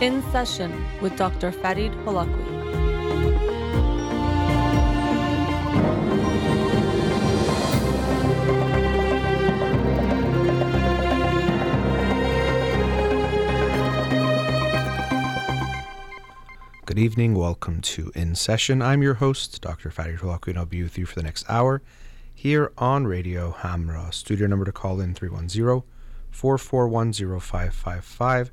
In Session with Dr. Farid Holakwi. Good evening. Welcome to In Session. I'm your host, Dr. Farid Holakwi, and I'll be with you for the next hour here on Radio Hamra. Studio number to call in 310 441 0555.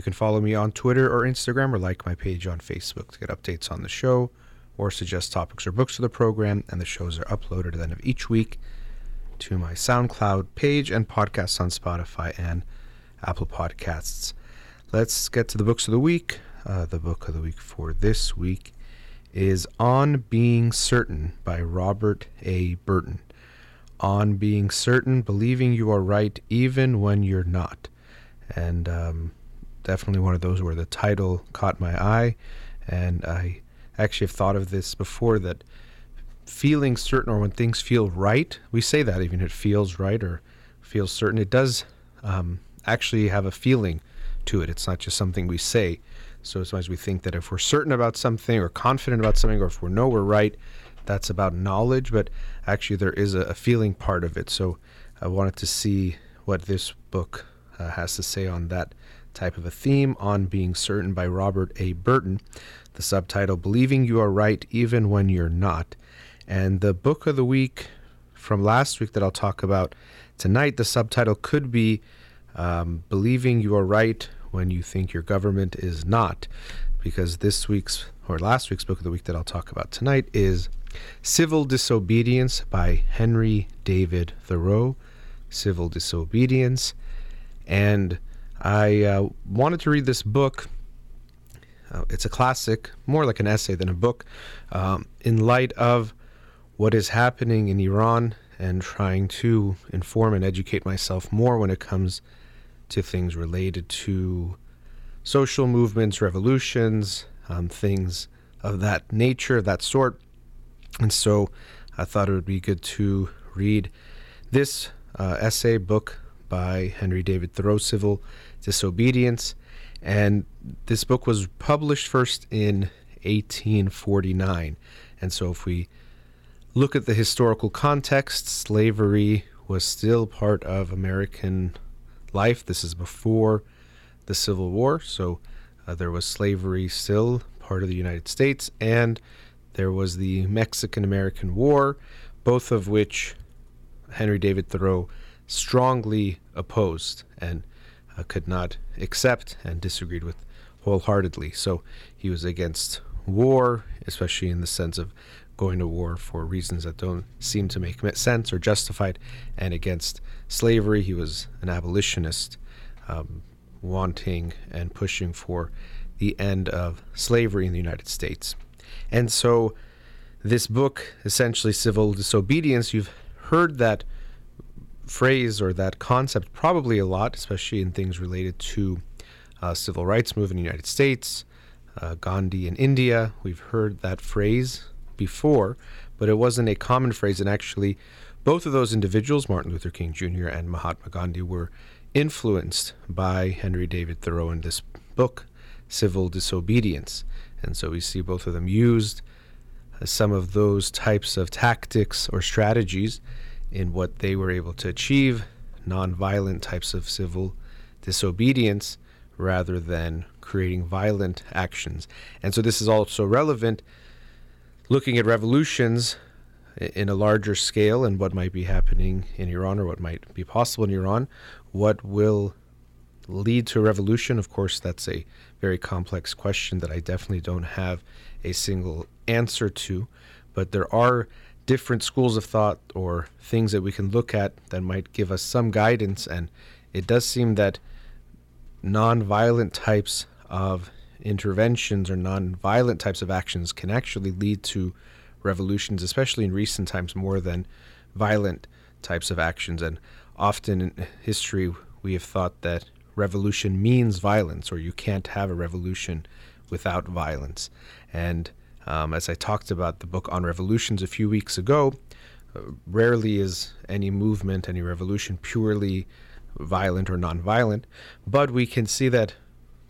You can follow me on Twitter or Instagram or like my page on Facebook to get updates on the show or suggest topics or books for the program. And the shows are uploaded at the end of each week to my SoundCloud page and podcasts on Spotify and Apple Podcasts. Let's get to the books of the week. Uh, the book of the week for this week is On Being Certain by Robert A. Burton. On Being Certain, Believing You Are Right Even When You're Not. And um, definitely one of those where the title caught my eye, and I actually have thought of this before that feeling certain or when things feel right, we say that even if it feels right or feels certain, it does um, actually have a feeling to it. It's not just something we say. So sometimes we think that if we're certain about something or confident about something or if we know we're right, that's about knowledge, but actually there is a, a feeling part of it. So I wanted to see what this book uh, has to say on that type of a theme on being certain by Robert A. Burton. The subtitle, Believing You Are Right Even When You're Not. And the book of the week from last week that I'll talk about tonight, the subtitle could be um, Believing You Are Right When You Think Your Government Is Not. Because this week's or last week's book of the week that I'll talk about tonight is Civil Disobedience by Henry David Thoreau. Civil Disobedience. And I uh, wanted to read this book. Uh, it's a classic, more like an essay than a book, um, in light of what is happening in Iran and trying to inform and educate myself more when it comes to things related to social movements, revolutions, um, things of that nature, that sort. And so I thought it would be good to read this uh, essay book by Henry David Thoreau, Civil Disobedience. And this book was published first in 1849. And so if we look at the historical context, slavery was still part of American life. This is before the Civil War. So uh, there was slavery still part of the United States. And there was the Mexican American War, both of which Henry David Thoreau strongly opposed and uh, could not accept and disagreed with wholeheartedly. So he was against war, especially in the sense of going to war for reasons that don't seem to make sense or justified, and against slavery. He was an abolitionist, um, wanting and pushing for the end of slavery in the United States. And so, this book, essentially Civil Disobedience, you've heard that phrase or that concept probably a lot, especially in things related to uh, civil rights movement in the United States, uh, Gandhi in India. We've heard that phrase before, but it wasn't a common phrase. And actually, both of those individuals, Martin Luther King Jr. and Mahatma Gandhi, were influenced by Henry David Thoreau in this book, Civil Disobedience. And so we see both of them used uh, some of those types of tactics or strategies in what they were able to achieve, nonviolent types of civil disobedience rather than creating violent actions. And so this is also relevant looking at revolutions in a larger scale and what might be happening in Iran or what might be possible in Iran. What will lead to a revolution? Of course, that's a very complex question that I definitely don't have a single answer to, but there are different schools of thought or things that we can look at that might give us some guidance. And it does seem that nonviolent types of interventions or nonviolent types of actions can actually lead to revolutions, especially in recent times, more than violent types of actions. And often in history, we have thought that revolution means violence, or you can't have a revolution without violence. And um, as I talked about the book on revolutions a few weeks ago, uh, rarely is any movement, any revolution purely violent or nonviolent, but we can see that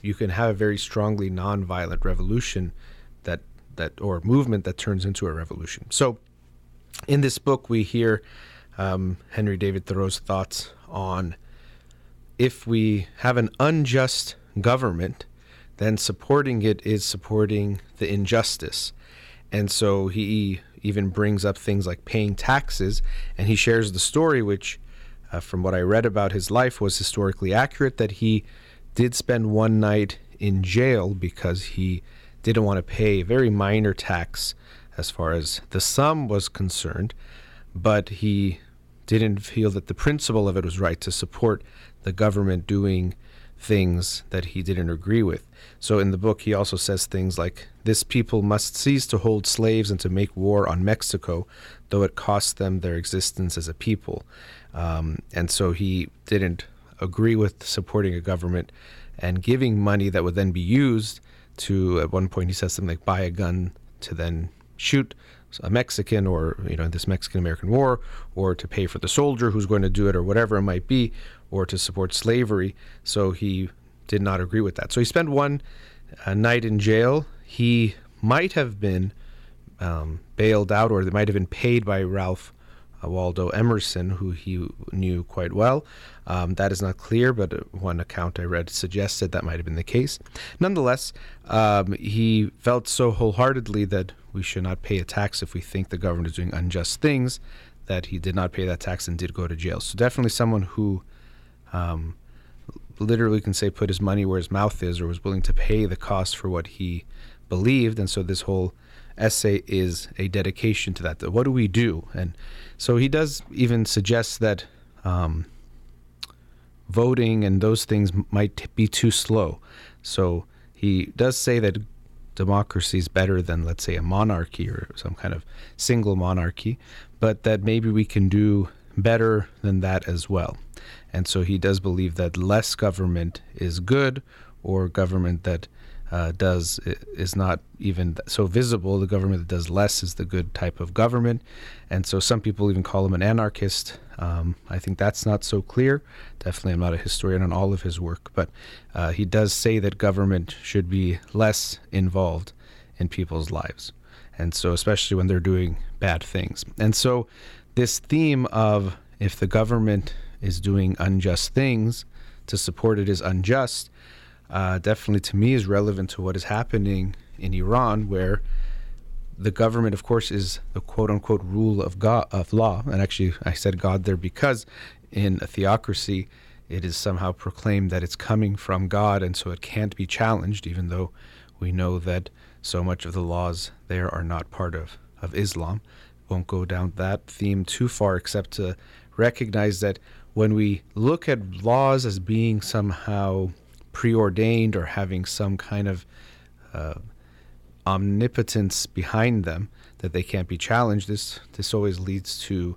you can have a very strongly nonviolent revolution that that or movement that turns into a revolution. So, in this book, we hear um, Henry David Thoreau's thoughts on if we have an unjust government, then supporting it is supporting the injustice. And so he even brings up things like paying taxes, and he shares the story, which, uh, from what I read about his life, was historically accurate that he did spend one night in jail because he didn't want to pay a very minor tax as far as the sum was concerned, but he didn't feel that the principle of it was right to support the government doing things that he didn't agree with. So in the book, he also says things like, This people must cease to hold slaves and to make war on Mexico, though it costs them their existence as a people. Um, and so he didn't agree with supporting a government and giving money that would then be used to, at one point, he says something like, buy a gun to then shoot a Mexican or, you know, this Mexican American war, or to pay for the soldier who's going to do it, or whatever it might be, or to support slavery. So he did not agree with that. So he spent one uh, night in jail. He might have been um, bailed out, or they might have been paid by Ralph uh, Waldo Emerson, who he knew quite well. Um, that is not clear, but one account I read suggested that might have been the case. Nonetheless, um, he felt so wholeheartedly that we should not pay a tax if we think the government is doing unjust things that he did not pay that tax and did go to jail. So definitely someone who um, literally can say put his money where his mouth is or was willing to pay the cost for what he believed. And so this whole essay is a dedication to that. What do we do? And so he does even suggest that um, voting and those things might be too slow. So he does say that democracy is better than, let's say, a monarchy or some kind of single monarchy, but that maybe we can do better than that as well. And so he does believe that less government is good, or government that uh, does is not even so visible. The government that does less is the good type of government, and so some people even call him an anarchist. Um, I think that's not so clear. Definitely, I'm not a historian on all of his work, but uh, he does say that government should be less involved in people's lives, and so especially when they're doing bad things. And so, this theme of if the government is doing unjust things, to support it is unjust, uh, definitely to me is relevant to what is happening in Iran, where the government, of course, is the quote unquote rule of God of law. And actually, I said God there because in a theocracy, it is somehow proclaimed that it's coming from God, and so it can't be challenged, even though we know that so much of the laws there are not part of, of Islam. Won't go down that theme too far, except to recognize that when we look at laws as being somehow preordained or having some kind of uh, omnipotence behind them that they can't be challenged, this this always leads to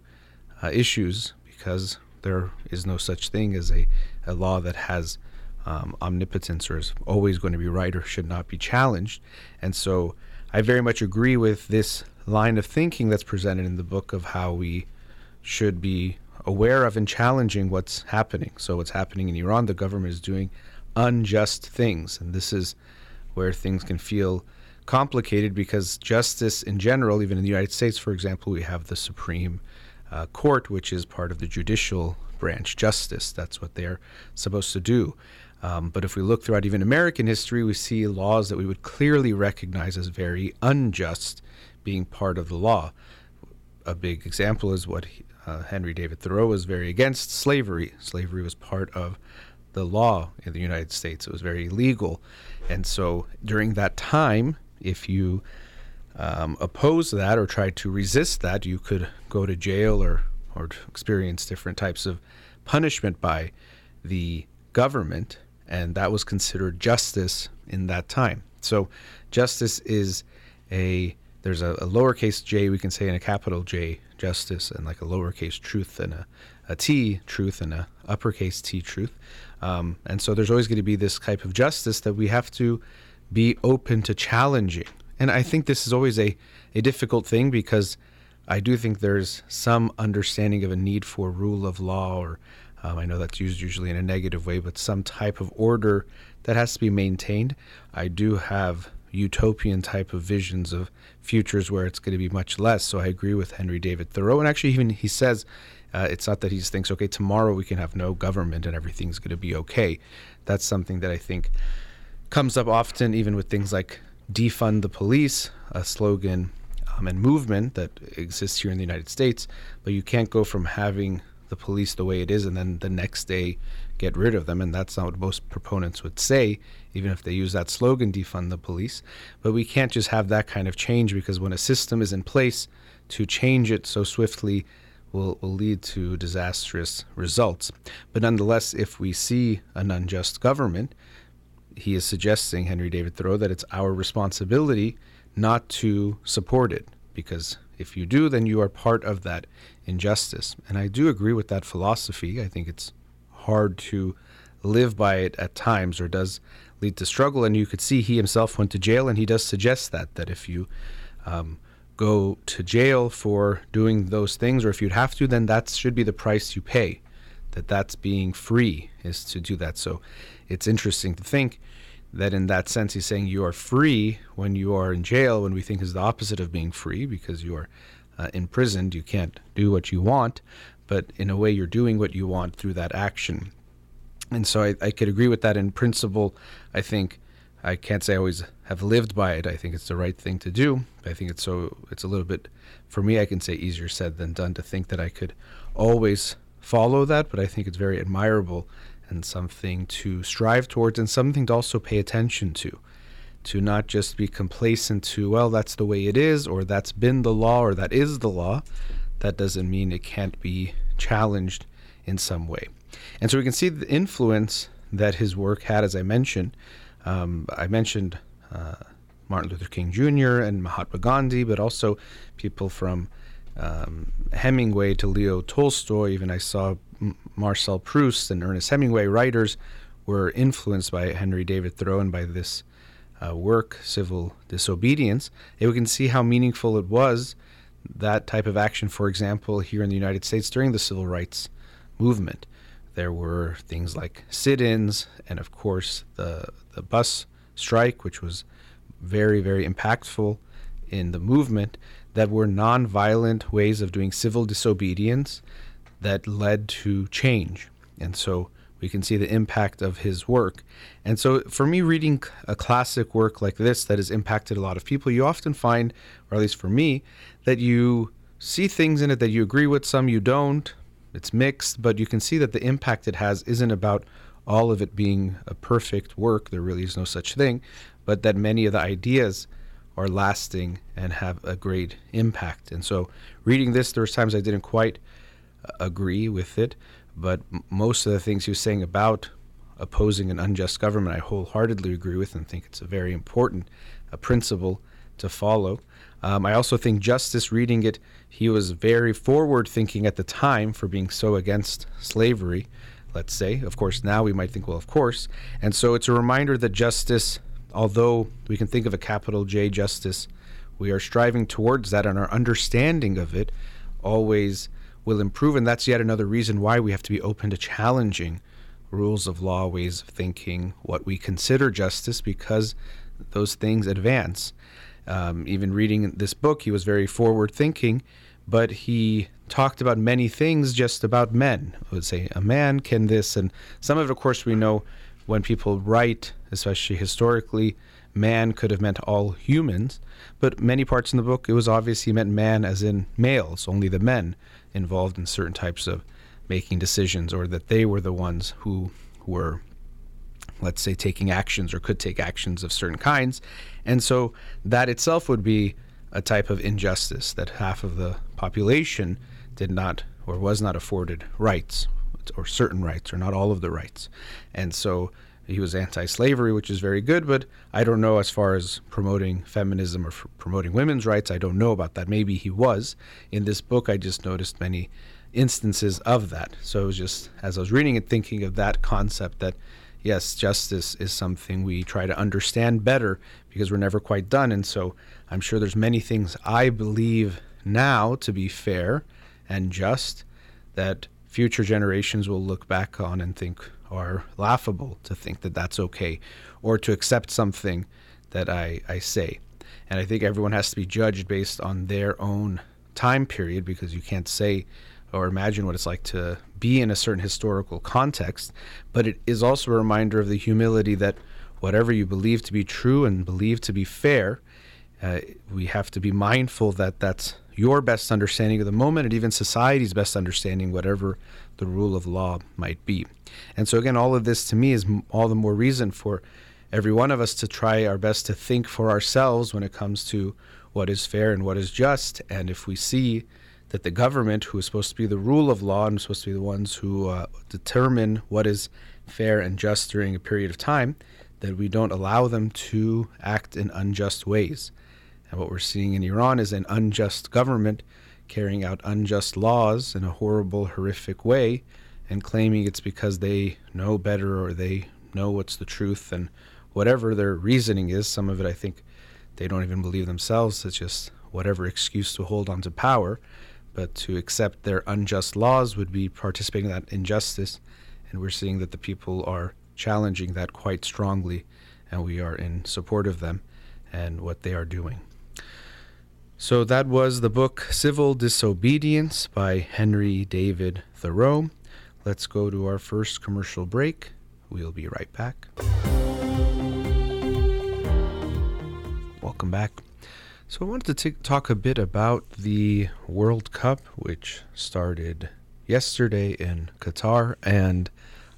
uh, issues because there is no such thing as a, a law that has um, omnipotence or is always going to be right or should not be challenged. And so I very much agree with this line of thinking that's presented in the book of how we should be aware of and challenging what's happening. So, what's happening in Iran, the government is doing unjust things. And this is where things can feel complicated because justice in general, even in the United States, for example, we have the Supreme uh, Court, which is part of the judicial branch, justice. That's what they're supposed to do. Um, but if we look throughout even American history, we see laws that we would clearly recognize as very unjust being part of the law. A big example is what uh, Henry David Thoreau was very against slavery. Slavery was part of the law in the United States. It was very illegal. And so during that time, if you um, oppose that or try to resist that, you could go to jail or, or experience different types of punishment by the government. And that was considered justice in that time. So justice is a there's a, a, lowercase j we can say and a capital J justice and like a lowercase truth and a, a T truth and a uppercase T truth. Um, and so there's always going to be this type of justice that we have to be open to challenging. And I think this is always a, a difficult thing because I do think there's some understanding of a need for rule of law, or um, I know that's used usually in a negative way, but some type of order that has to be maintained. I do have utopian type of visions of futures where it's going to be much less. So I agree with Henry David Thoreau. And actually, even he says uh, it's not that he thinks, okay, tomorrow we can have no government and everything's going to be okay. That's something that I think comes up often, even with things like defund the police, a slogan um, and movement that exists here in the United States. But you can't go from having the police the way it is and then the next day get rid of them. And that's not what most proponents would say, even if they use that slogan, defund the police. But we can't just have that kind of change because when a system is in place, to change it so swiftly will, will lead to disastrous results. But nonetheless, if we see an unjust government, he is suggesting, Henry David Thoreau, that it's our responsibility not to support it, because if you do, then you are part of that injustice. And I do agree with that philosophy. I think it's hard to live by it at times or does lead to struggle. And you could see he himself went to jail, and he does suggest that, that if you um, go to jail for doing those things, or if you'd have to, then that should be the price you pay. That that's being free is to do that. So it's interesting to think that in that sense he's saying you are free when you are in jail, when we think is the opposite of being free because you are uh, imprisoned, you can't do what you want, but in a way you're doing what you want through that action. And so I, I could agree with that in principle. I think I can't say I always have lived by it. I think it's the right thing to do. I think it's so it's a little bit for me I can say easier said than done to think that I could always follow that, but I think it's very admirable and something to strive towards and something to also pay attention to. To not just be complacent to, well, that's the way it is, or that's been the law, or that is the law. That doesn't mean it can't be challenged in some way. And so we can see the influence that his work had, as I mentioned, um, I mentioned uh, Martin Luther King Jr. and Mahatma Gandhi, but also people from um, Hemingway to Leo Tolstoy. Even I saw Marcel Proust and Ernest Hemingway writers were influenced by Henry David Thoreau and by this uh, work, Civil Disobedience. And we can see how meaningful it was that type of action, for example, here in the United States during the Civil Rights Movement. There were things like sit ins and, of course, the, the bus strike, which was very, very impactful in the movement, that were non-violent ways of doing civil disobedience that led to change. And so we can see the impact of his work. And so for me, reading a classic work like this that has impacted a lot of people, you often find, or at least for me, that you see things in it that you agree with, some you don't, it's mixed, but you can see that the impact it has isn't about all of it being a perfect work. There really is no such thing, but that many of the ideas are lasting and have a great impact. And so, reading this, there's times I didn't quite uh, agree with it, but most of the things he was saying about opposing an unjust government, I wholeheartedly agree with and think it's a very important uh, principle to follow. Um, I also think Justice, reading it, he was very forward thinking at the time for being so against slavery, let's say. Of course, now we might think, well, of course. And so it's a reminder that justice, although we can think of a capital J justice, we are striving towards that, and our understanding of it always will improve. And that's yet another reason why we have to be open to challenging rules of law, ways of thinking, what we consider justice, because those things advance. Um, even reading this book, he was very forward thinking, but he talked about many things just about men. I would say a man can this, and some of it, of course, we know when people write, especially historically, man could have meant all humans, but many parts in the book, it was obvious he meant man as in males, only the men involved in certain types of making decisions, or that they were the ones who were let's say, taking actions or could take actions of certain kinds. And so that itself would be a type of injustice that half of the population did not or was not afforded rights or certain rights or not all of the rights. And so he was anti-slavery, which is very good, but I don't know as far as promoting feminism or promoting women's rights. I don't know about that. Maybe he was. In this book, I just noticed many instances of that. So it was just as I was reading it, thinking of that concept that yes, justice is something we try to understand better because we're never quite done. And so I'm sure there's many things I believe now to be fair and just that future generations will look back on and think, are laughable to think that that's okay or to accept something that I, I say. And I think everyone has to be judged based on their own time period because you can't say or imagine what it's like to be in a certain historical context. But it is also a reminder of the humility that whatever you believe to be true and believe to be fair, uh, we have to be mindful that that's your best understanding of the moment and even society's best understanding, whatever the rule of law might be. And so, again, all of this to me is all the more reason for every one of us to try our best to think for ourselves when it comes to what is fair and what is just. And if we see that the government, who is supposed to be the rule of law and supposed to be the ones who uh, determine what is fair and just during a period of time, that we don't allow them to act in unjust ways. And what we're seeing in Iran is an unjust government carrying out unjust laws in a horrible, horrific way and claiming it's because they know better or they know what's the truth and whatever their reasoning is, some of it I think they don't even believe themselves. It's just whatever excuse to hold on to power. But to accept their unjust laws would be participating in that injustice. And we're seeing that the people are challenging that quite strongly, and we are in support of them and what they are doing. So that was the book Civil Disobedience by Henry David Thoreau. Let's go to our first commercial break. We'll be right back. Welcome back. So, I wanted to t- talk a bit about the World Cup, which started yesterday in Qatar, and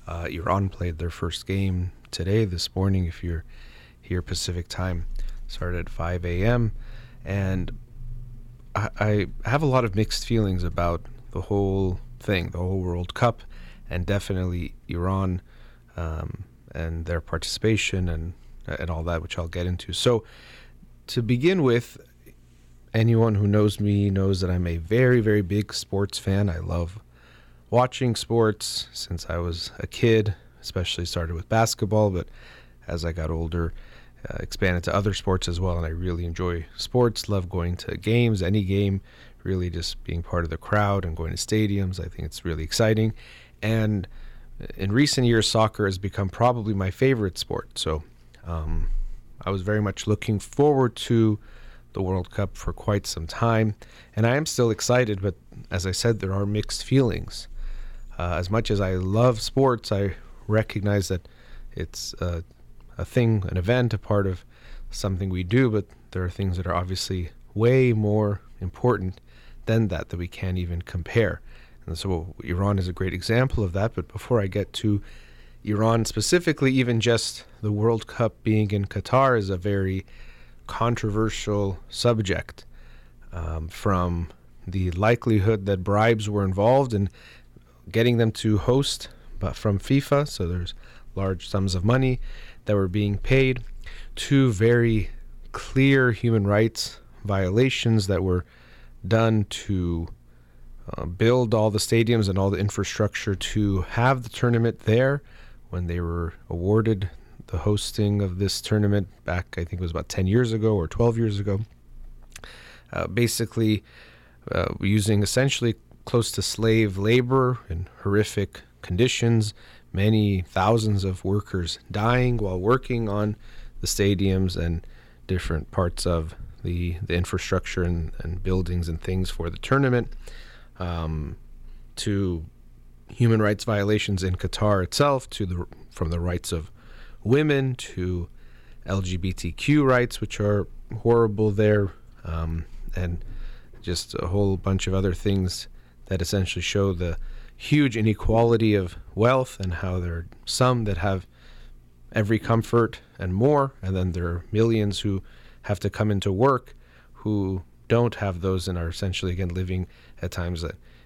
uh, Iran played their first game today, this morning, if you're here Pacific time. Started at 5 a.m. And I, I have a lot of mixed feelings about the whole thing, the whole World Cup, and definitely Iran um, and their participation and and all that, which I'll get into. So, to begin with, anyone who knows me knows that I'm a very, very big sports fan. I love watching sports since I was a kid, especially started with basketball, but as I got older, uh, expanded to other sports as well. And I really enjoy sports, love going to games, any game, really just being part of the crowd and going to stadiums. I think it's really exciting. And in recent years, soccer has become probably my favorite sport. So, um, I was very much looking forward to the World Cup for quite some time, and I am still excited. But as I said, there are mixed feelings. Uh, as much as I love sports, I recognize that it's a, a thing, an event, a part of something we do. But there are things that are obviously way more important than that that we can't even compare. And so Iran is a great example of that. But before I get to Iran specifically, even just the World Cup being in Qatar is a very controversial subject. Um, from the likelihood that bribes were involved in getting them to host, but from FIFA, so there's large sums of money that were being paid, to very clear human rights violations that were done to uh, build all the stadiums and all the infrastructure to have the tournament there when they were awarded the hosting of this tournament back, I think it was about 10 years ago or 12 years ago. Uh, basically, uh, using essentially close to slave labor in horrific conditions, many thousands of workers dying while working on the stadiums and different parts of the, the infrastructure and, and buildings and things for the tournament, um, to human rights violations in Qatar itself, to the from the rights of women to LGBTQ rights, which are horrible there, um, and just a whole bunch of other things that essentially show the huge inequality of wealth and how there are some that have every comfort and more, and then there are millions who have to come into work who don't have those and are essentially again living at times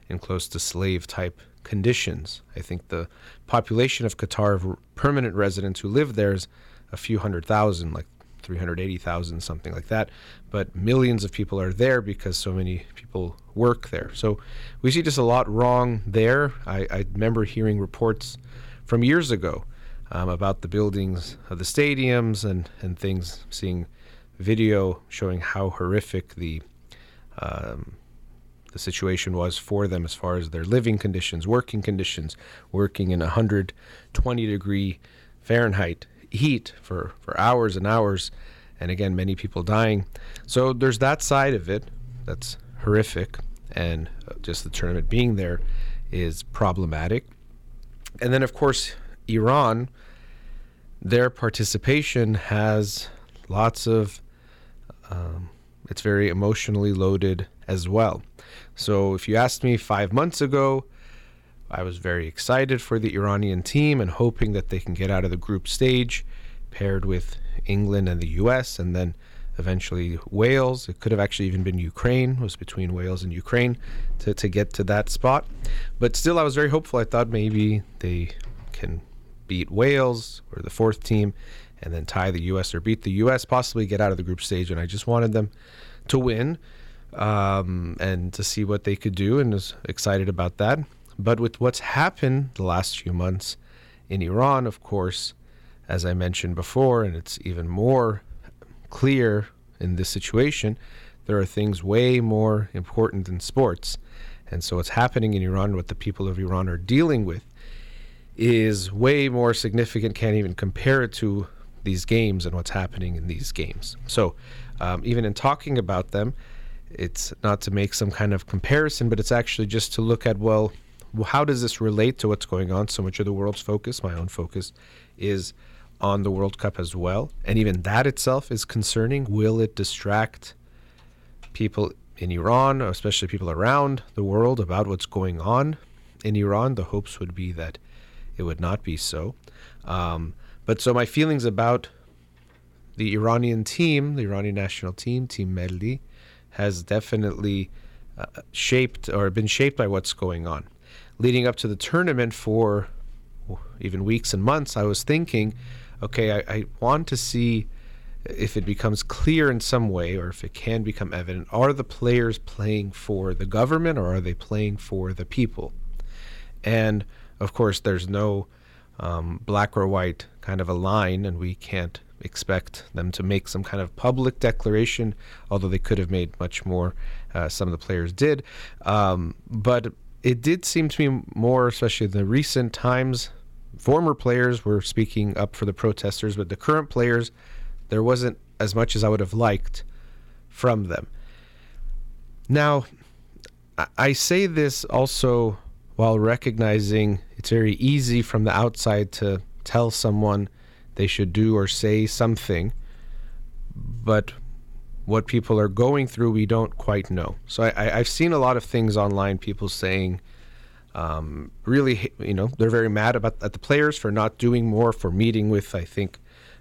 in close to slave type conditions. I think the population of Qatar of permanent residents who live there is a few hundred thousand, like 380,000, something like that. But millions of people are there because so many people work there. So we see just a lot wrong there. I, I remember hearing reports from years ago um, about the buildings of the stadiums and, and things, seeing video showing how horrific the um, the situation was for them as far as their living conditions, working conditions, working in 120 degree Fahrenheit heat for, for hours and hours, and again, many people dying. So there's that side of it that's horrific, and just the tournament being there is problematic. And then, of course, Iran, their participation has lots of, um, it's very emotionally loaded as well. So if you asked me five months ago, I was very excited for the Iranian team and hoping that they can get out of the group stage, paired with England and the U.S. and then eventually Wales. It could have actually even been Ukraine. It was between Wales and Ukraine to, to get to that spot. But still, I was very hopeful. I thought maybe they can beat Wales or the fourth team and then tie the U.S. or beat the U.S., possibly get out of the group stage. And I just wanted them to win um, and to see what they could do, and was excited about that. But with what's happened the last few months in Iran, of course, as I mentioned before, and it's even more clear in this situation, there are things way more important than sports. And so, what's happening in Iran, what the people of Iran are dealing with, is way more significant. Can't even compare it to these games and what's happening in these games. So, um, even in talking about them, it's not to make some kind of comparison, but it's actually just to look at, well, how does this relate to what's going on? So much of the world's focus, my own focus, is on the World Cup as well. And even that itself is concerning. Will it distract people in Iran, especially people around the world, about what's going on in Iran? The hopes would be that it would not be so. Um, but so my feelings about the Iranian team, the Iranian national team, Team Melli, has definitely uh, shaped or been shaped by what's going on. Leading up to the tournament for even weeks and months, I was thinking, okay, I, I want to see if it becomes clear in some way or if it can become evident are the players playing for the government or are they playing for the people? And of course, there's no um, black or white kind of a line, and we can't expect them to make some kind of public declaration, although they could have made much more. Uh, some of the players did. Um, but it did seem to me more, especially in the recent times, former players were speaking up for the protesters, but the current players, there wasn't as much as I would have liked from them. Now, I say this also while recognizing it's very easy from the outside to tell someone they should do or say something, but what people are going through, we don't quite know. So I, have seen a lot of things online, people saying, um, really, you know, they're very mad about at the players for not doing more, for meeting with, I think,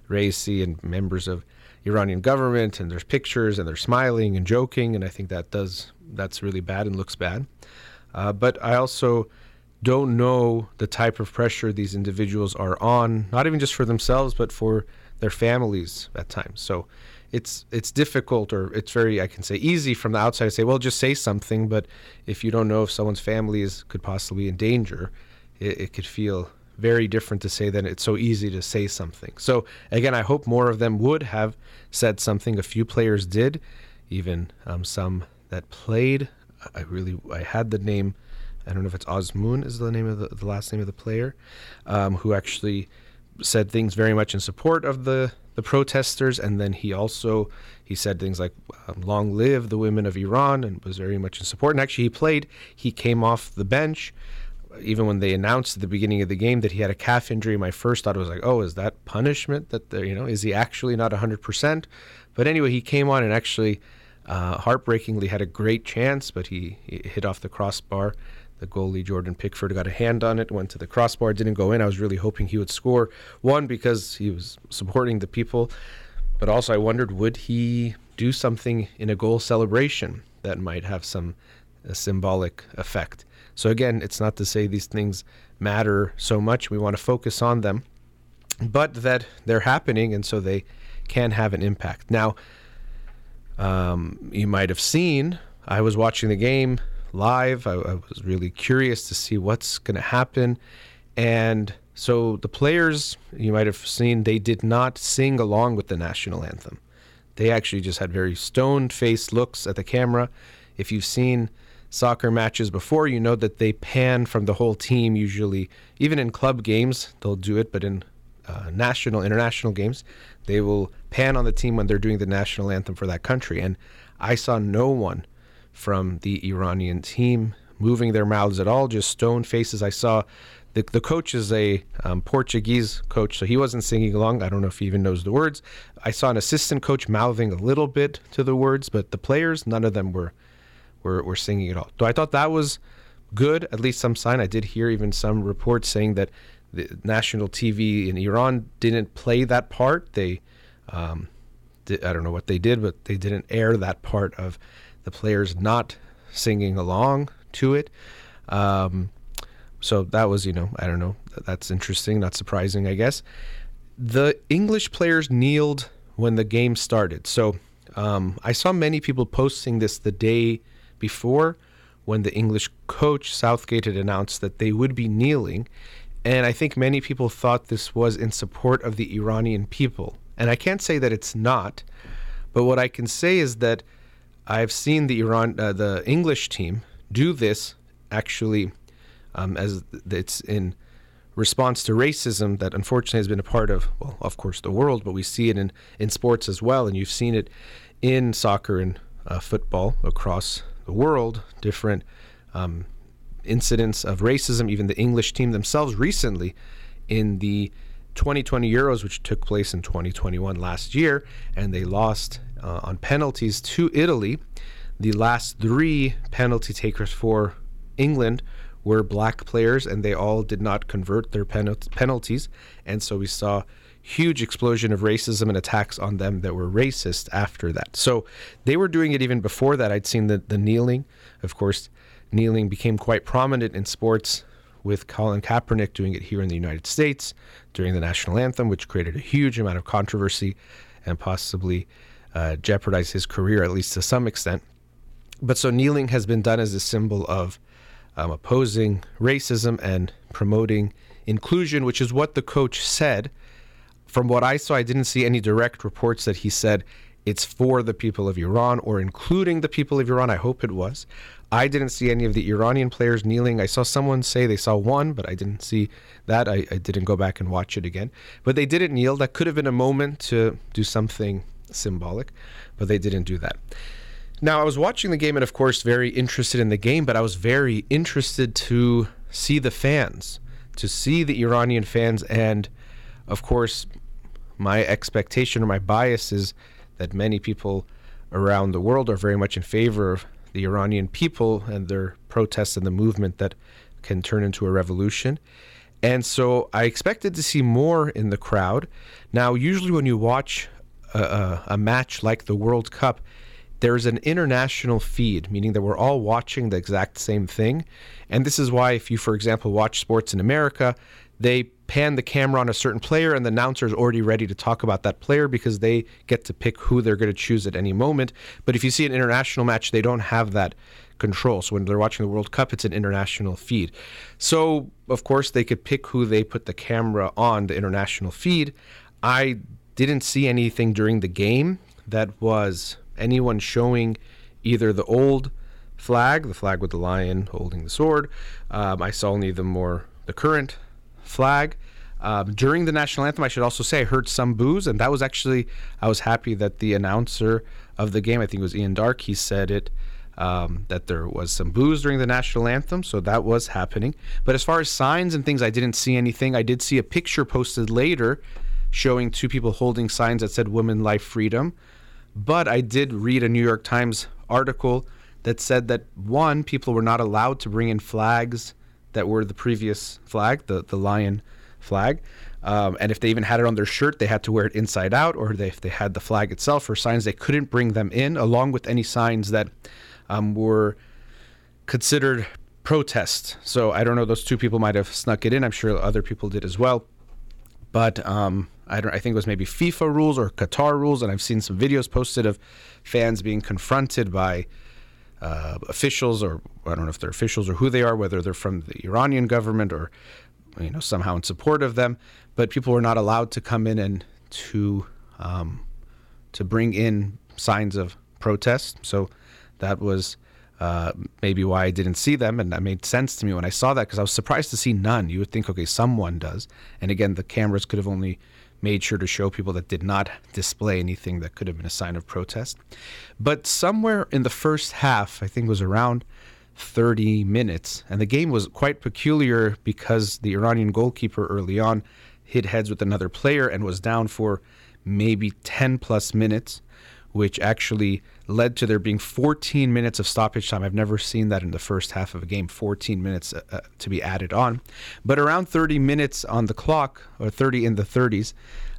Raisi and members of Iranian government, and there's pictures, and they're smiling and joking, and I think that does that's really bad and looks bad. Uh, but I also don't know the type of pressure these individuals are on, not even just for themselves, but for their families at times. So it's it's difficult or it's very I can say easy from the outside to say, well, just say something. But if you don't know if someone's family is could possibly be in danger, it, it could feel very different to say that it's so easy to say something. So again, I hope more of them would have said something. A few players did, even um, some that played. I really I had the name I don't know if it's Azmoun is the name of the, the last name of the player, um, who actually said things very much in support of the the protesters, and then he also he said things like um, "Long live the women of Iran," and was very much in support. And actually, he played. He came off the bench. Even when they announced at the beginning of the game that he had a calf injury, my first thought was like, "Oh, is that punishment? That the, you know, is he actually not 100 percent?" But anyway, he came on and actually, uh, heartbreakingly, had a great chance, but he, he hit off the crossbar the goalie Jordan Pickford got a hand on it, went to the crossbar, didn't go in. I was really hoping he would score. One because he was supporting the people, but also I wondered would he do something in a goal celebration that might have some symbolic effect. So again, it's not to say these things matter so much. We want to focus on them, but that they're happening, and so they can have an impact. Now, um, you might have seen. I was watching the game live. I, I was really curious to see what's going to happen. And so the players, you might have seen, they did not sing along with the national anthem. They actually just had very stone faced looks at the camera. If you've seen soccer matches before, you know that they pan from the whole team. Usually, even in club games, they'll do it, but in uh, national, international games, they will pan on the team when they're doing the national anthem for that country. And I saw no one from the Iranian team moving their mouths at all, just stone faces. I saw the, the coach is a um, Portuguese coach, so he wasn't singing along. I don't know if he even knows the words. I saw an assistant coach mouthing a little bit to the words, but the players, none of them were were, were singing at all. So I thought that was good, at least some sign. I did hear even some reports saying that the national TV in Iran didn't play that part. They, um, did, I don't know what they did, but they didn't air that part of the players not singing along to it. Um, so that was, you know, I don't know. That's interesting, not surprising, I guess. The English players kneeled when the game started. So um, I saw many people posting this the day before when the English coach Southgate had announced that they would be kneeling. And I think many people thought this was in support of the Iranian people. And I can't say that it's not, but what I can say is that I've seen the Iran, uh, the English team do this actually um, as it's in response to racism that unfortunately has been a part of, well, of course, the world, but we see it in, in sports as well. And you've seen it in soccer and uh, football across the world, different um, incidents of racism. Even the English team themselves recently in the 2020 Euros, which took place in 2021 last year, and they lost uh, on penalties to Italy. The last three penalty takers for England were black players, and they all did not convert their penalties. And so we saw huge explosion of racism and attacks on them that were racist after that. So they were doing it even before that. I'd seen the, the kneeling. Of course, kneeling became quite prominent in sports with Colin Kaepernick doing it here in the United States during the national anthem, which created a huge amount of controversy and possibly uh, jeopardized his career, at least to some extent. But so kneeling has been done as a symbol of um, opposing racism and promoting inclusion, which is what the coach said from what I saw, I didn't see any direct reports that he said it's for the people of Iran or including the people of Iran. I hope it was. I didn't see any of the Iranian players kneeling. I saw someone say they saw one, but I didn't see that. I, I didn't go back and watch it again. But they didn't kneel. That could have been a moment to do something symbolic, but they didn't do that. Now, I was watching the game and, of course, very interested in the game, but I was very interested to see the fans, to see the Iranian fans and of course, my expectation or my bias is that many people around the world are very much in favor of the Iranian people and their protests and the movement that can turn into a revolution. And so I expected to see more in the crowd. Now, usually when you watch a, a, match like the World Cup, there's an international feed, meaning that we're all watching the exact same thing. And this is why, if you, for example, watch sports in America, they pan the camera on a certain player and the announcer is already ready to talk about that player because they get to pick who they're going to choose at any moment. But if you see an international match, they don't have that control. So when they're watching the World Cup, it's an international feed. So, of course, they could pick who they put the camera on the international feed. I didn't see anything during the game that was anyone showing either the old flag, the flag with the lion holding the sword. Um, I saw only the more the current flag. Um, during the national anthem, I should also say I heard some boos, and that was actually I was happy that the announcer of the game, I think it was Ian Darke, he said it um, that there was some boos during the national anthem, so that was happening. But as far as signs and things, I didn't see anything. I did see a picture posted later showing two people holding signs that said "Women, Life, Freedom," but I did read a New York Times article that said that one, people were not allowed to bring in flags that were the previous flag, the, the lion flag. Um, and if they even had it on their shirt, they had to wear it inside out, or they, if they had the flag itself or signs, they couldn't bring them in, along with any signs that um, were considered protest. So I don't know; those two people might have snuck it in. I'm sure other people did as well. But um, I don't. I think it was maybe FIFA rules or Qatar rules, and I've seen some videos posted of fans being confronted by uh, officials, or I don't know if they're officials or who they are, whether they're from the Iranian government or you know somehow in support of them. But people were not allowed to come in and to um, to bring in signs of protest. So that was uh, maybe why I didn't see them, and that made sense to me when I saw that because I was surprised to see none. You would think, okay, someone does, and again, the cameras could have only made sure to show people that did not display anything that could have been a sign of protest. But somewhere in the first half, I think was around 30 minutes, and the game was quite peculiar because the Iranian goalkeeper early on hit heads with another player and was down for maybe 10 plus minutes which actually led to there being 14 minutes of stoppage time. I've never seen that in the first half of a game, 14 minutes uh, uh to be added on. But around 30 minutes on the clock, or 30 in the 30s,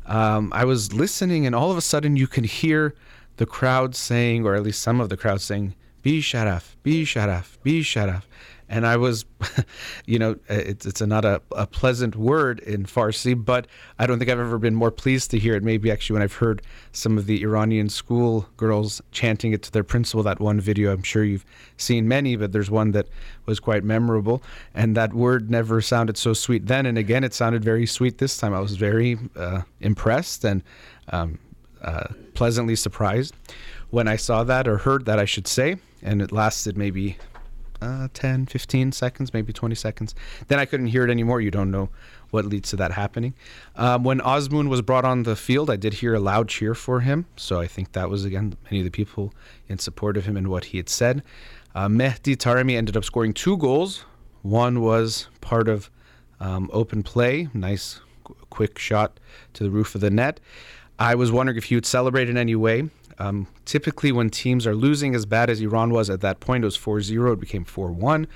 um, I was listening, and all of a sudden you can hear the crowd saying, or at least some of the crowd saying, Be Sharaf, be Sharaf, be Sharaf and I was, you know, it's it's a, not a, a pleasant word in Farsi, but I don't think I've ever been more pleased to hear it. Maybe actually when I've heard some of the Iranian school girls chanting it to their principal. That one video, I'm sure you've seen many, but there's one that was quite memorable, and that word never sounded so sweet then, and again, it sounded very sweet this time. I was very uh, impressed and um, uh, pleasantly surprised when I saw that or heard that, I should say, and it lasted maybe uh, 10, 15 seconds, maybe 20 seconds. Then I couldn't hear it anymore. You don't know what leads to that happening. Um, when Azmoun was brought on the field, I did hear a loud cheer for him. So I think that was, again, many of the people in support of him and what he had said. Uh, Mehdi Taremi ended up scoring two goals. One was part of um, open play, nice quick shot to the roof of the net. I was wondering if he would celebrate in any way. Um, typically, when teams are losing as bad as Iran was at that point, it was 4 0, it became 4 1.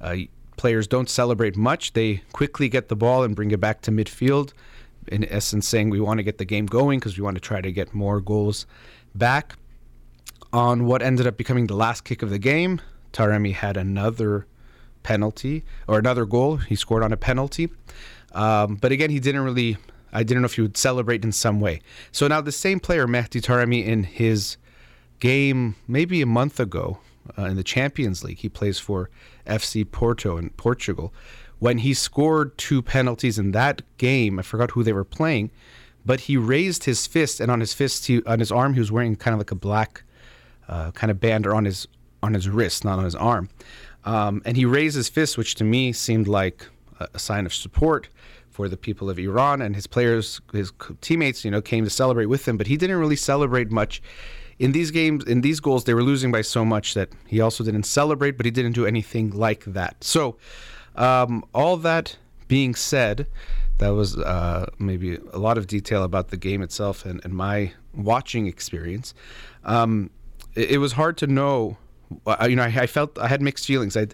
Uh, players don't celebrate much. They quickly get the ball and bring it back to midfield, in essence, saying we want to get the game going because we want to try to get more goals back. On what ended up becoming the last kick of the game, Taremi had another penalty or another goal. He scored on a penalty. Um, but again, he didn't really I didn't know if you would celebrate in some way. So now the same player, Mehdi Taremi, in his game maybe a month ago uh, in the Champions League, he plays for FC Porto in Portugal. When he scored two penalties in that game, I forgot who they were playing, but he raised his fist, and on his fist, he, on his arm, he was wearing kind of like a black uh, kind of band, or on his on his wrist, not on his arm. Um, and he raised his fist, which to me seemed like a, a sign of support for the people of Iran, and his players, his teammates, you know, came to celebrate with him. But he didn't really celebrate much in these games. In these goals, they were losing by so much that he also didn't celebrate, but he didn't do anything like that. So, um, all that being said, that was uh, maybe a lot of detail about the game itself and, and my watching experience. Um, it, it, was hard to know. Uh, you know, I, I felt I had mixed feelings. I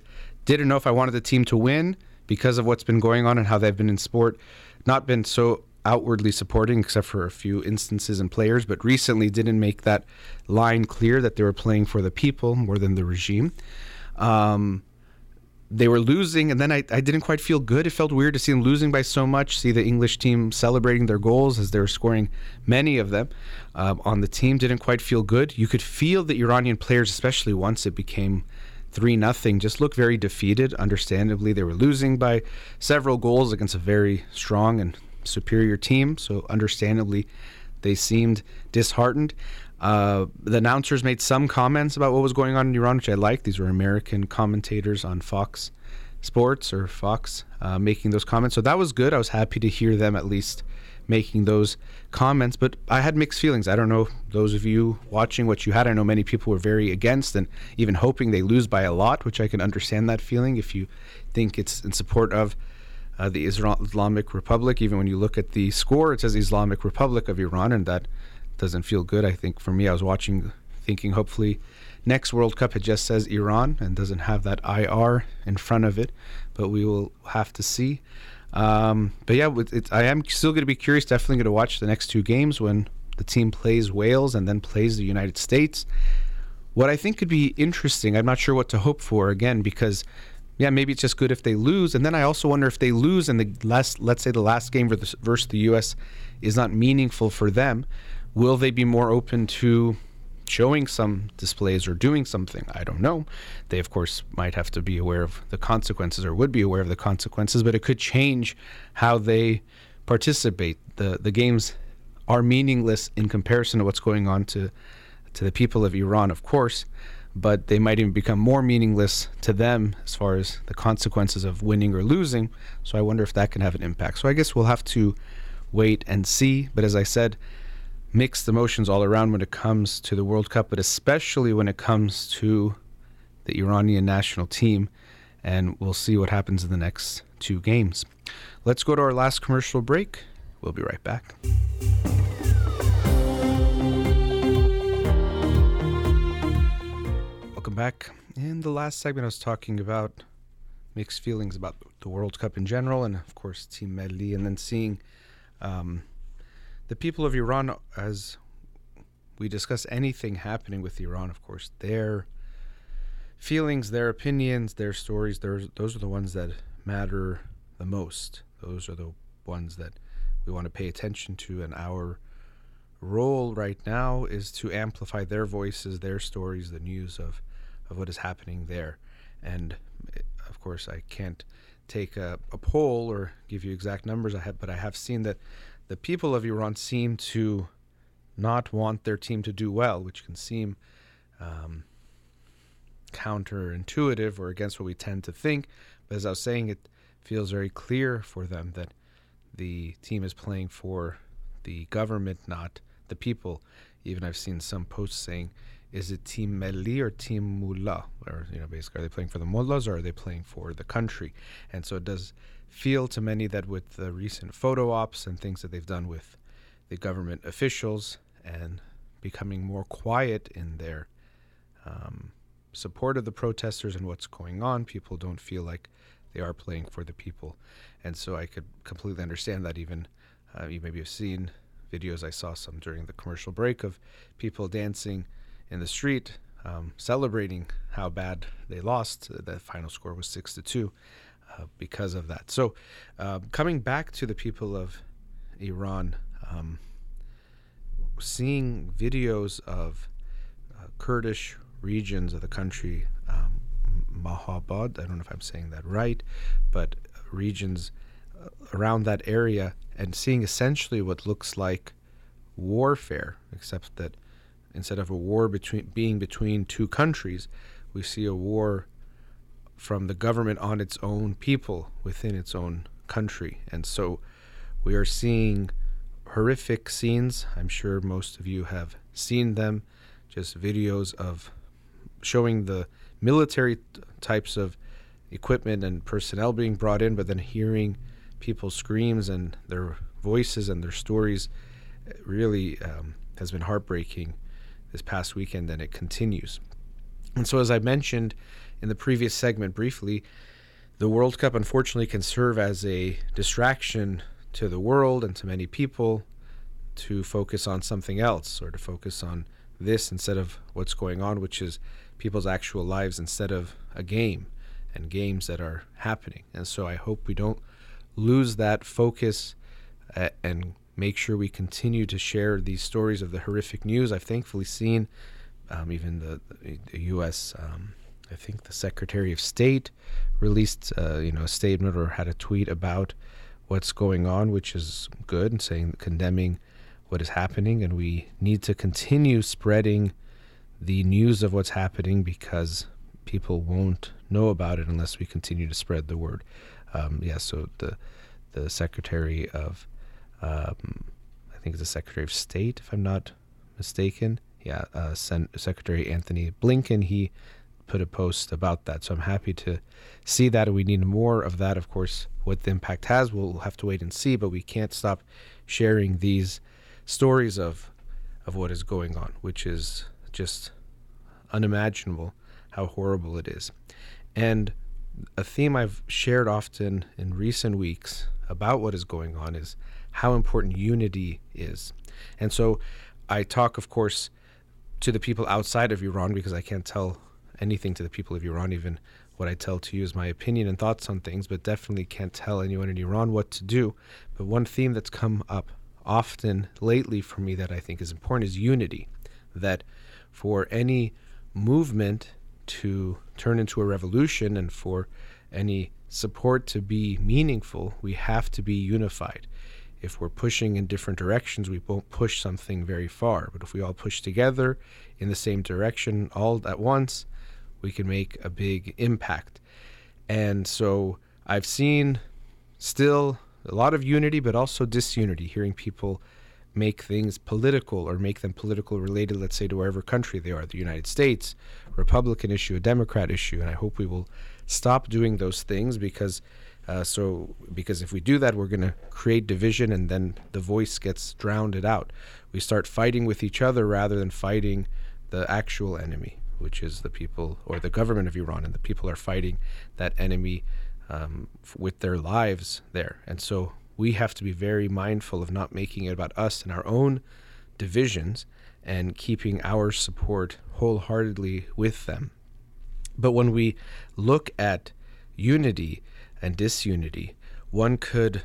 didn't know if I wanted the team to win because of what's been going on and how they've been in sport, not been so outwardly supporting, except for a few instances and players, but recently didn't make that line clear that they were playing for the people more than the regime. Um, they were losing, and then I, I didn't quite feel good. It felt weird to see them losing by so much, see the English team celebrating their goals as they were scoring many of them uh, on the team. Didn't quite feel good. You could feel the Iranian players, especially once it became three nothing just looked very defeated. Understandably, they were losing by several goals against a very strong and superior team. So understandably, they seemed disheartened. Uh, the announcers made some comments about what was going on in Iran, which I liked. These were American commentators on Fox Sports or Fox uh, making those comments. So that was good. I was happy to hear them at least making those comments, but I had mixed feelings. I don't know those of you watching what you had. I know many people were very against and even hoping they lose by a lot, which I can understand that feeling if you think it's in support of uh, the Islamic Republic. Even when you look at the score, it says Islamic Republic of Iran, and that doesn't feel good. I think for me, I was watching, thinking hopefully next World Cup it just says Iran and doesn't have that IR in front of it, but we will have to see. Um, but yeah, I am still going to be curious. Definitely going to watch the next two games when the team plays Wales and then plays the United States. What I think could be interesting, I'm not sure what to hope for again because yeah, maybe it's just good if they lose. And then I also wonder if they lose and the last, let's say the last game versus the U.S. is not meaningful for them, will they be more open to showing some displays or doing something. I don't know. They, of course, might have to be aware of the consequences or would be aware of the consequences, but it could change how they participate. The, the games are meaningless in comparison to what's going on to, to the people of Iran, of course. but they might even become more meaningless to them as far as the consequences of winning or losing. So I wonder if that can have an impact. So I guess we'll have to wait and see. But as I said, mixed emotions all around when it comes to the World Cup, but especially when it comes to the Iranian national team. And we'll see what happens in the next two games. Let's go to our last commercial break. We'll be right back. Welcome back. In the last segment, I was talking about mixed feelings about the World Cup in general, and of course, Team Melli, and then seeing um, the people of Iran as we discuss anything happening with Iran. Of course, their feelings, their opinions, their stories. Those are the ones that matter the most. Those are the ones that we want to pay attention to, and our role right now is to amplify their voices, their stories, the news of of what is happening there. And eh, of course, I can't take a, a poll or give you exact numbers I have, but I have seen that the people of Iran seem to not want their team to do well, which can seem um, counterintuitive or against what we tend to think. But as I was saying, it feels very clear for them that the team is playing for the government, not the people. Even I've seen some posts saying is it Team Melli or Team Mullah? Or, you know, basically, are they playing for the mullahs or are they playing for the country? And so it does feel to many that with the recent photo ops and things that they've done with the government officials and becoming more quiet in their um, support of the protesters and what's going on, people don't feel like they are playing for the people. And so I could completely understand that even uh, you maybe have seen videos I saw some during the commercial break of people dancing in the street um, celebrating how bad they lost. The final score was six to two uh, because of that. So, uh, coming back to the people of Iran, um, seeing videos of uh, Kurdish regions of the country, um, Mahabad, I don't know if I'm saying that right, but regions uh, around that area, and seeing essentially what looks like warfare, except that instead of a war between being between two countries, we see a war from the government on its own people within its own country. And so we are seeing horrific scenes. I'm sure most of you have seen them, just videos of showing the military t- types of equipment and personnel being brought in, but then hearing people's screams and their voices and their stories really um, has been heartbreaking this past weekend, and it continues. And so, as I mentioned in the previous segment briefly, the World Cup unfortunately can serve as a distraction to the world and to many people to focus on something else or to focus on this instead of what's going on, which is people's actual lives instead of a game and games that are happening. And so I hope we don't lose that focus uh, and make sure we continue to share these stories of the horrific news. I've thankfully seen um, even the, the U.S. Um, I think the Secretary of State released uh, you know a statement or had a tweet about what's going on, which is good, and saying condemning what is happening, and we need to continue spreading the news of what's happening because people won't know about it unless we continue to spread the word. Um, yeah, so the the Secretary of um, I think it's the Secretary of State, if I'm not mistaken. Yeah, uh, Sen- Secretary Antony Blinken, he put a post about that. So I'm happy to see that. We need more of that, of course. What the impact has, we'll have to wait and see, but we can't stop sharing these stories of of what is going on, which is just unimaginable how horrible it is. And a theme I've shared often in recent weeks about what is going on is how important unity is. And so I talk, of course, to the people outside of Iran because I can't tell anything to the people of Iran, even what I tell to you is my opinion and thoughts on things, but definitely can't tell anyone in Iran what to do. But one theme that's come up often lately for me that I think is important is unity. That for any movement to turn into a revolution and for any support to be meaningful, we have to be unified if we're pushing in different directions, we won't push something very far. But if we all push together in the same direction all at once, we can make a big impact. And so I've seen still a lot of unity, but also disunity, hearing people make things political or make them political related, let's say, to wherever country they are the United States, Republican issue, a Democrat issue. And I hope we will stop doing those things because. Uh, so, because if we do that, we're going to create division, and then the voice gets drowned out. We start fighting with each other rather than fighting the actual enemy, which is the people or the government of Iran, and the people are fighting that enemy um, with their lives there. And so we have to be very mindful of not making it about us and our own divisions and keeping our support wholeheartedly with them. But when we look at unity and disunity, one could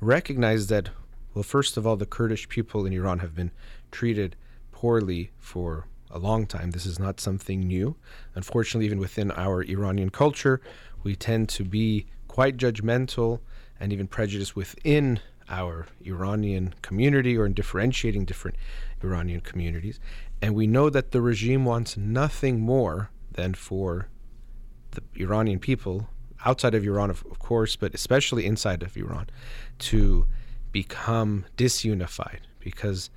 recognize that, well, first of all, the Kurdish people in Iran have been treated poorly for a long time. This is not something new. Unfortunately, even within our Iranian culture, we tend to be quite judgmental and even prejudiced within our Iranian community or in differentiating different Iranian communities. And we know that the regime wants nothing more than for the Iranian people, outside of Iran, of, of course, but especially inside of Iran, to become disunified. Because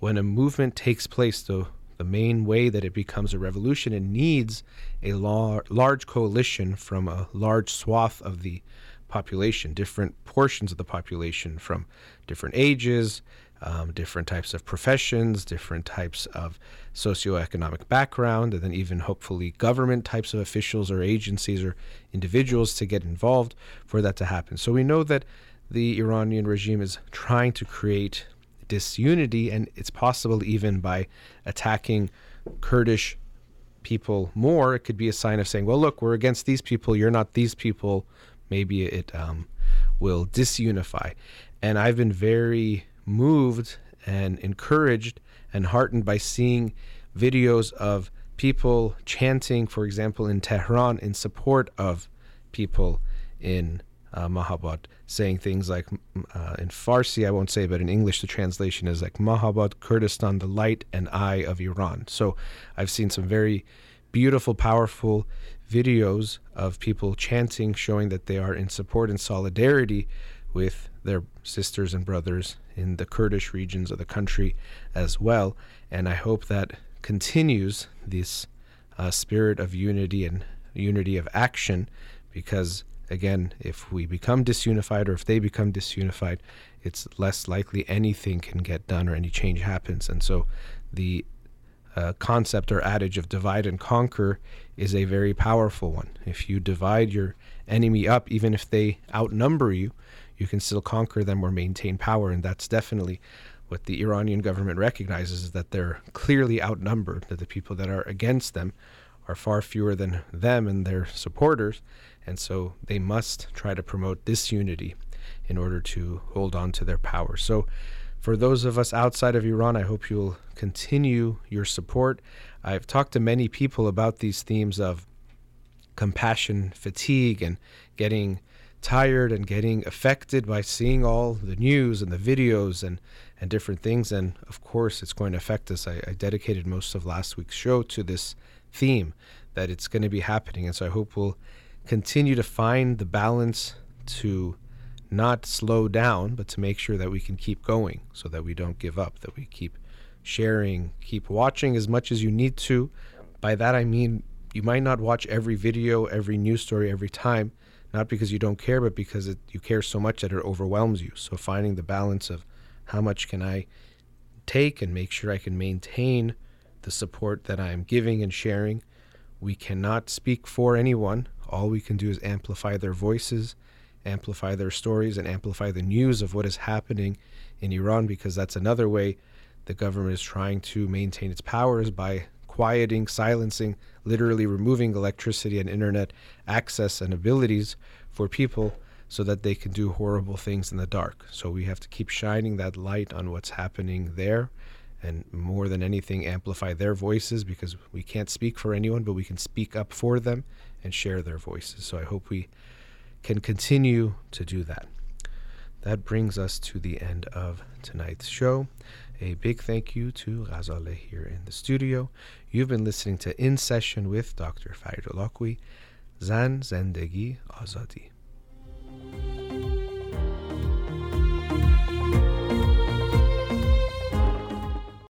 when a movement takes place, the the main way that it becomes a revolution, it needs a lar- large coalition from a large swath of the population, different portions of the population from different ages, um, different types of professions, different types of socioeconomic background, and then even hopefully government types of officials or agencies or individuals to get involved for that to happen. So we know that the Iranian regime is trying to create disunity, and it's possible even by attacking Kurdish people more, it could be a sign of saying, well, look, we're against these people, you're not these people. Maybe it um, will disunify. And I've been very moved and encouraged and heartened by seeing videos of people chanting, for example, in Tehran in support of people in uh, Mahabad, saying things like uh, in Farsi, I won't say, but in English, the translation is like Mahabad, Kurdistan, the light and eye of Iran. So I've seen some very beautiful, powerful videos of people chanting, showing that they are in support and solidarity with their sisters and brothers in the Kurdish regions of the country as well. And I hope that continues this uh, spirit of unity and unity of action because again, if we become disunified or if they become disunified, it's less likely anything can get done or any change happens. And so the uh, concept or adage of divide and conquer is a very powerful one. If you divide your enemy up, even if they outnumber you, you can still conquer them or maintain power. And that's definitely what the Iranian government recognizes is that they're clearly outnumbered, that the people that are against them are far fewer than them and their supporters. And so they must try to promote this unity in order to hold on to their power. So, for those of us outside of Iran, I hope you'll continue your support. I've talked to many people about these themes of compassion fatigue and getting tired and getting affected by seeing all the news and the videos and, and different things. And of course, it's going to affect us. I, I dedicated most of last week's show to this theme that it's going to be happening. And so I hope we'll continue to find the balance to not slow down, but to make sure that we can keep going so that we don't give up, that we keep sharing, keep watching as much as you need to. By that, I mean you might not watch every video, every news story every time, not because you don't care, but because it, you care so much that it overwhelms you. So finding the balance of how much can I take and make sure I can maintain the support that I'm giving and sharing. We cannot speak for anyone all we can do is amplify their voices, amplify their stories, and amplify the news of what is happening in Iran because that's another way the government is trying to maintain its powers by quieting, silencing, literally removing electricity and internet access and abilities for people so that they can do horrible things in the dark. So we have to keep shining that light on what's happening there and more than anything, amplify their voices because we can't speak for anyone, but we can speak up for them and share their voices. So I hope we can continue to do that. That brings us to the end of tonight's show. A big thank you to Razale here in the studio. You've been listening to In Session with Dr. Farid Zan Zendegi Azadi.